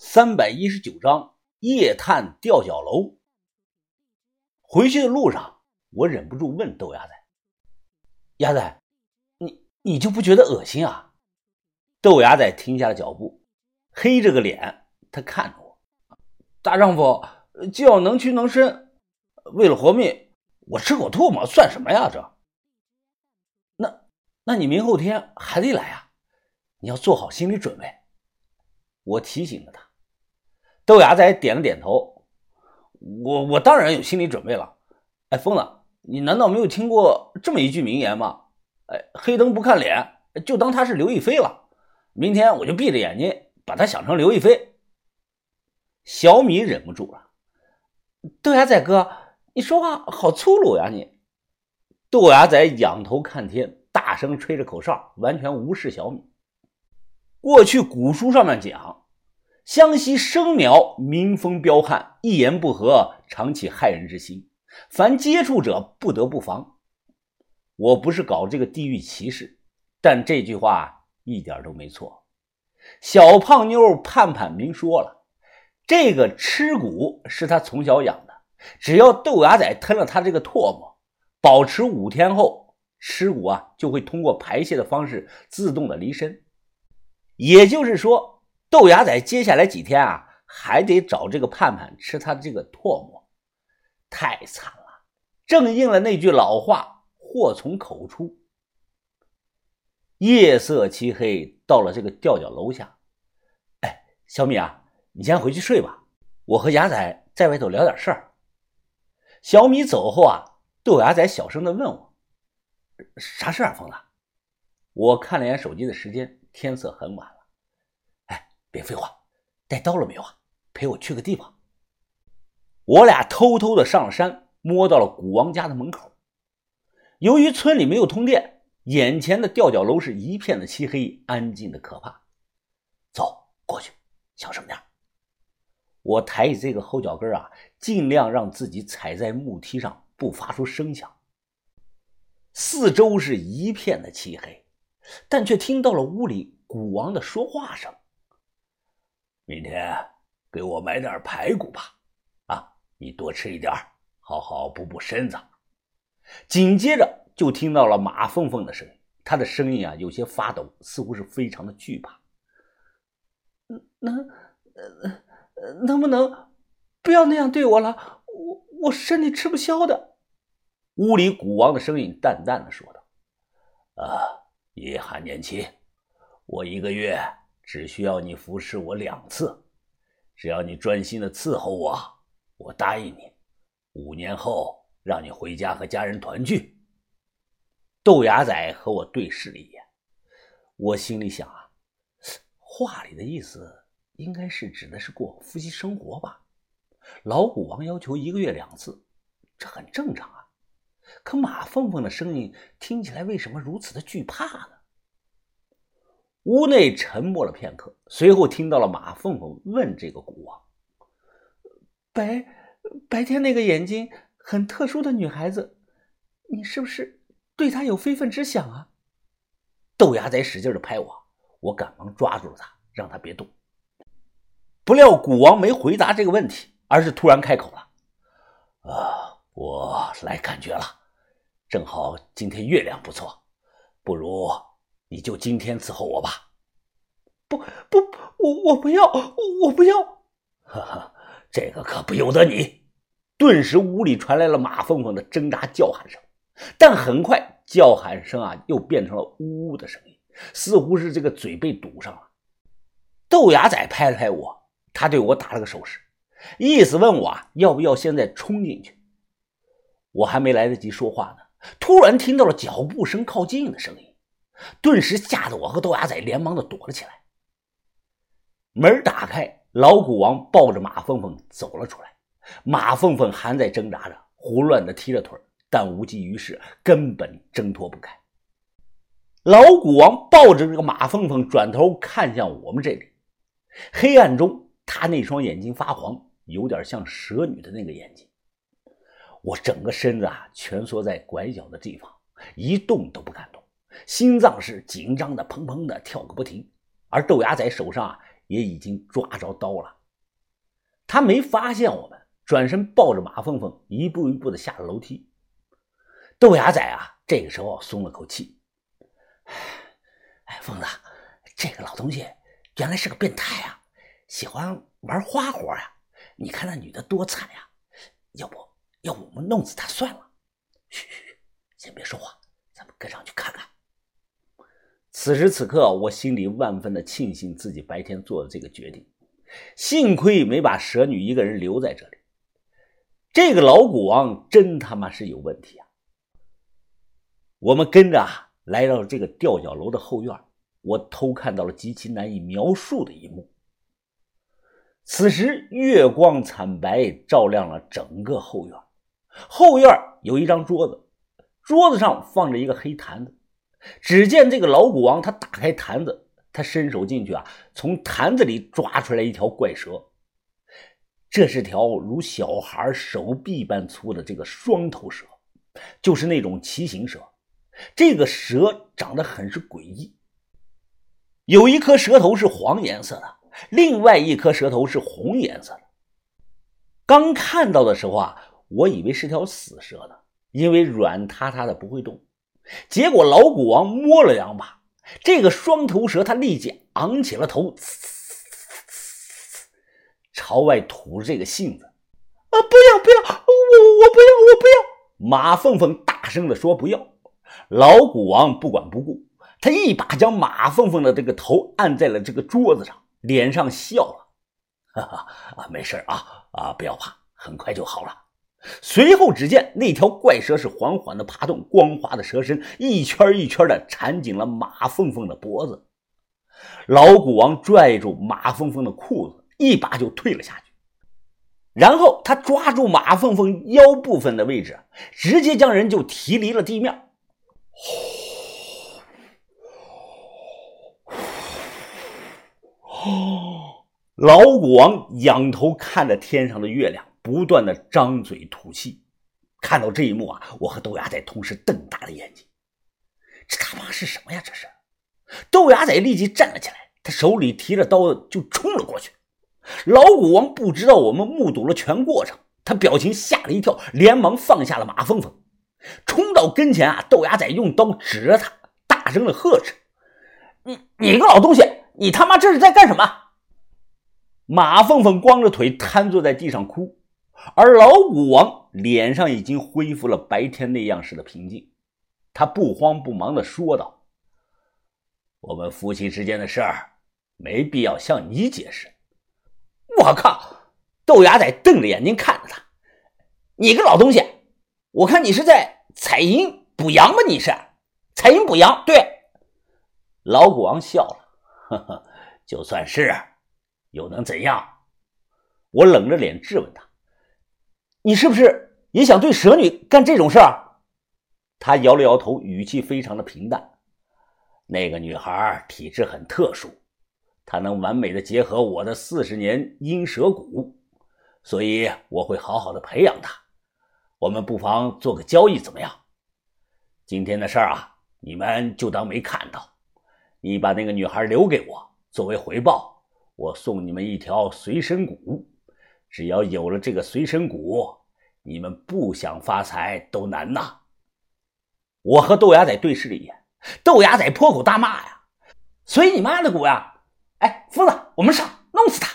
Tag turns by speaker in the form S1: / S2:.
S1: 三百一十九章夜探吊脚楼。回去的路上，我忍不住问豆芽仔：“芽仔，你你就不觉得恶心啊？”豆芽仔停下了脚步，黑着个脸，他看着我：“大丈夫就要能屈能伸，为了活命，我吃口唾沫算什么呀？这……那那你明后天还得来啊？你要做好心理准备。”我提醒了他，豆芽仔点了点头。我我当然有心理准备了。哎，疯子，你难道没有听过这么一句名言吗？哎，黑灯不看脸，就当他是刘亦菲了。明天我就闭着眼睛把他想成刘亦菲。小米忍不住了，豆芽仔哥，你说话好粗鲁呀！你，豆芽仔仰头看天，大声吹着口哨，完全无视小米。过去古书上面讲，湘西生苗民风彪悍，一言不合常起害人之心，凡接触者不得不防。我不是搞这个地域歧视，但这句话一点都没错。小胖妞盼盼明说了，这个吃骨是他从小养的，只要豆芽仔吞了他这个唾沫，保持五天后，吃骨啊就会通过排泄的方式自动的离身。也就是说，豆芽仔接下来几天啊，还得找这个盼盼吃他的这个唾沫，太惨了，正应了那句老话：“祸从口出。”夜色漆黑，到了这个吊脚楼下，哎，小米啊，你先回去睡吧，我和芽仔在外头聊点事儿。小米走后啊，豆芽仔小声的问我：“啥事啊，疯子？”我看了眼手机的时间。天色很晚了，别废话，带刀了没有啊？陪我去个地方。我俩偷偷的上山，摸到了古王家的门口。由于村里没有通电，眼前的吊脚楼是一片的漆黑，安静的可怕。走过去，小声点。我抬起这个后脚跟啊，尽量让自己踩在木梯上，不发出声响。四周是一片的漆黑。但却听到了屋里古王的说话声。明天给我买点排骨吧，啊，你多吃一点，好好补补身子。紧接着就听到了马凤凤的声音，她的声音啊有些发抖，似乎是非常的惧怕。能，呃，能不能不要那样对我了？我我身体吃不消的。屋里古王的声音淡淡的说道：“啊。”叶寒年轻，我一个月只需要你服侍我两次，只要你专心的伺候我，我答应你，五年后让你回家和家人团聚。豆芽仔和我对视了一眼，我心里想啊，话里的意思应该是指的是过夫妻生活吧？老虎王要求一个月两次，这很正常啊。可马凤凤的声音听起来为什么如此的惧怕呢？屋内沉默了片刻，随后听到了马凤凤问这个古王：“白白天那个眼睛很特殊的女孩子，你是不是对她有非分之想啊？”豆芽仔使劲的拍我，我赶忙抓住了他，让他别动。不料古王没回答这个问题，而是突然开口了：“啊，我来感觉了。”正好今天月亮不错，不如你就今天伺候我吧。
S2: 不不，我我不要，我不要。
S1: 哈哈，这个可不由得你。顿时屋里传来了马凤凤的挣扎叫喊声，但很快叫喊声啊又变成了呜呜的声音，似乎是这个嘴被堵上了。豆芽仔拍了拍我，他对我打了个手势，意思问我啊要不要现在冲进去。我还没来得及说话呢。突然听到了脚步声靠近的声音，顿时吓得我和豆芽仔连忙的躲了起来。门打开，老古王抱着马凤凤走了出来。马凤凤还在挣扎着，胡乱的踢着腿，但无济于事，根本挣脱不开。老古王抱着这个马凤凤，转头看向我们这里。黑暗中，他那双眼睛发黄，有点像蛇女的那个眼睛。我整个身子啊蜷缩在拐角的地方，一动都不敢动，心脏是紧张的砰砰的跳个不停。而豆芽仔手上啊也已经抓着刀了。他没发现我们，转身抱着马凤凤一步一步的下了楼梯。豆芽仔啊，这个时候松了口气。哎，疯子，这个老东西原来是个变态啊，喜欢玩花活呀！你看那女的多惨呀！要不要我们弄死他算了？嘘嘘，先别说话，咱们跟上去看看。此时此刻，我心里万分的庆幸自己白天做的这个决定，幸亏没把蛇女一个人留在这里。这个老古王真他妈是有问题啊！我们跟着啊，来到了这个吊脚楼的后院，我偷看到了极其难以描述的一幕。此时月光惨白，照亮了整个后院。后院有一张桌子，桌子上放着一个黑坛子。只见这个老古王，他打开坛子，他伸手进去啊，从坛子里抓出来一条怪蛇。这是条如小孩手臂般粗的这个双头蛇，就是那种骑行蛇。这个蛇长得很是诡异，有一颗蛇头是黄颜色的，另外一颗蛇头是红颜色的。刚看到的时候啊，我以为是条死蛇呢，因为软塌塌的不会动。结果老古王摸了两把，这个双头蛇他立即昂起了头，朝外吐着这个信子。
S2: 啊！不要不要，我我不要我不要！
S1: 马凤凤大声的说：“不要！”老古王不管不顾，他一把将马凤凤的这个头按在了这个桌子上，脸上笑了：“哈哈啊，没事啊啊，不要怕，很快就好了。”随后，只见那条怪蛇是缓缓的爬动，光滑的蛇身一圈一圈的缠紧了马凤凤的脖子。老古王拽住马凤凤的裤子，一把就推了下去，然后他抓住马凤凤腰部分的位置，直接将人就提离了地面。老古王仰头看着天上的月亮。不断的张嘴吐气，看到这一幕啊，我和豆芽仔同时瞪大了眼睛。这他妈是什么呀？这是！豆芽仔立即站了起来，他手里提着刀就冲了过去。老古王不知道我们目睹了全过程，他表情吓了一跳，连忙放下了马凤凤，冲到跟前啊！豆芽仔用刀指着他，大声的呵斥：“你你个老东西，你他妈这是在干什么？”马凤凤光着腿瘫坐在地上哭。而老古王脸上已经恢复了白天那样式的平静，他不慌不忙地说道：“我们夫妻之间的事儿，没必要向你解释。”我靠！豆芽仔瞪着眼睛看着他：“你个老东西，我看你是在采阴补阳吧？你是采阴补阳？”对，老古王笑了：“呵呵，就算是，又能怎样？”我冷着脸质问他。你是不是也想对蛇女干这种事儿？他摇了摇头，语气非常的平淡。那个女孩体质很特殊，她能完美的结合我的四十年阴蛇骨，所以我会好好的培养她。我们不妨做个交易，怎么样？今天的事儿啊，你们就当没看到。你把那个女孩留给我，作为回报，我送你们一条随身骨。只要有了这个随身骨，你们不想发财都难呐！我和豆芽仔对视了一眼，豆芽仔破口大骂呀：“随你妈的骨呀！哎，疯子，我们上，弄死他！”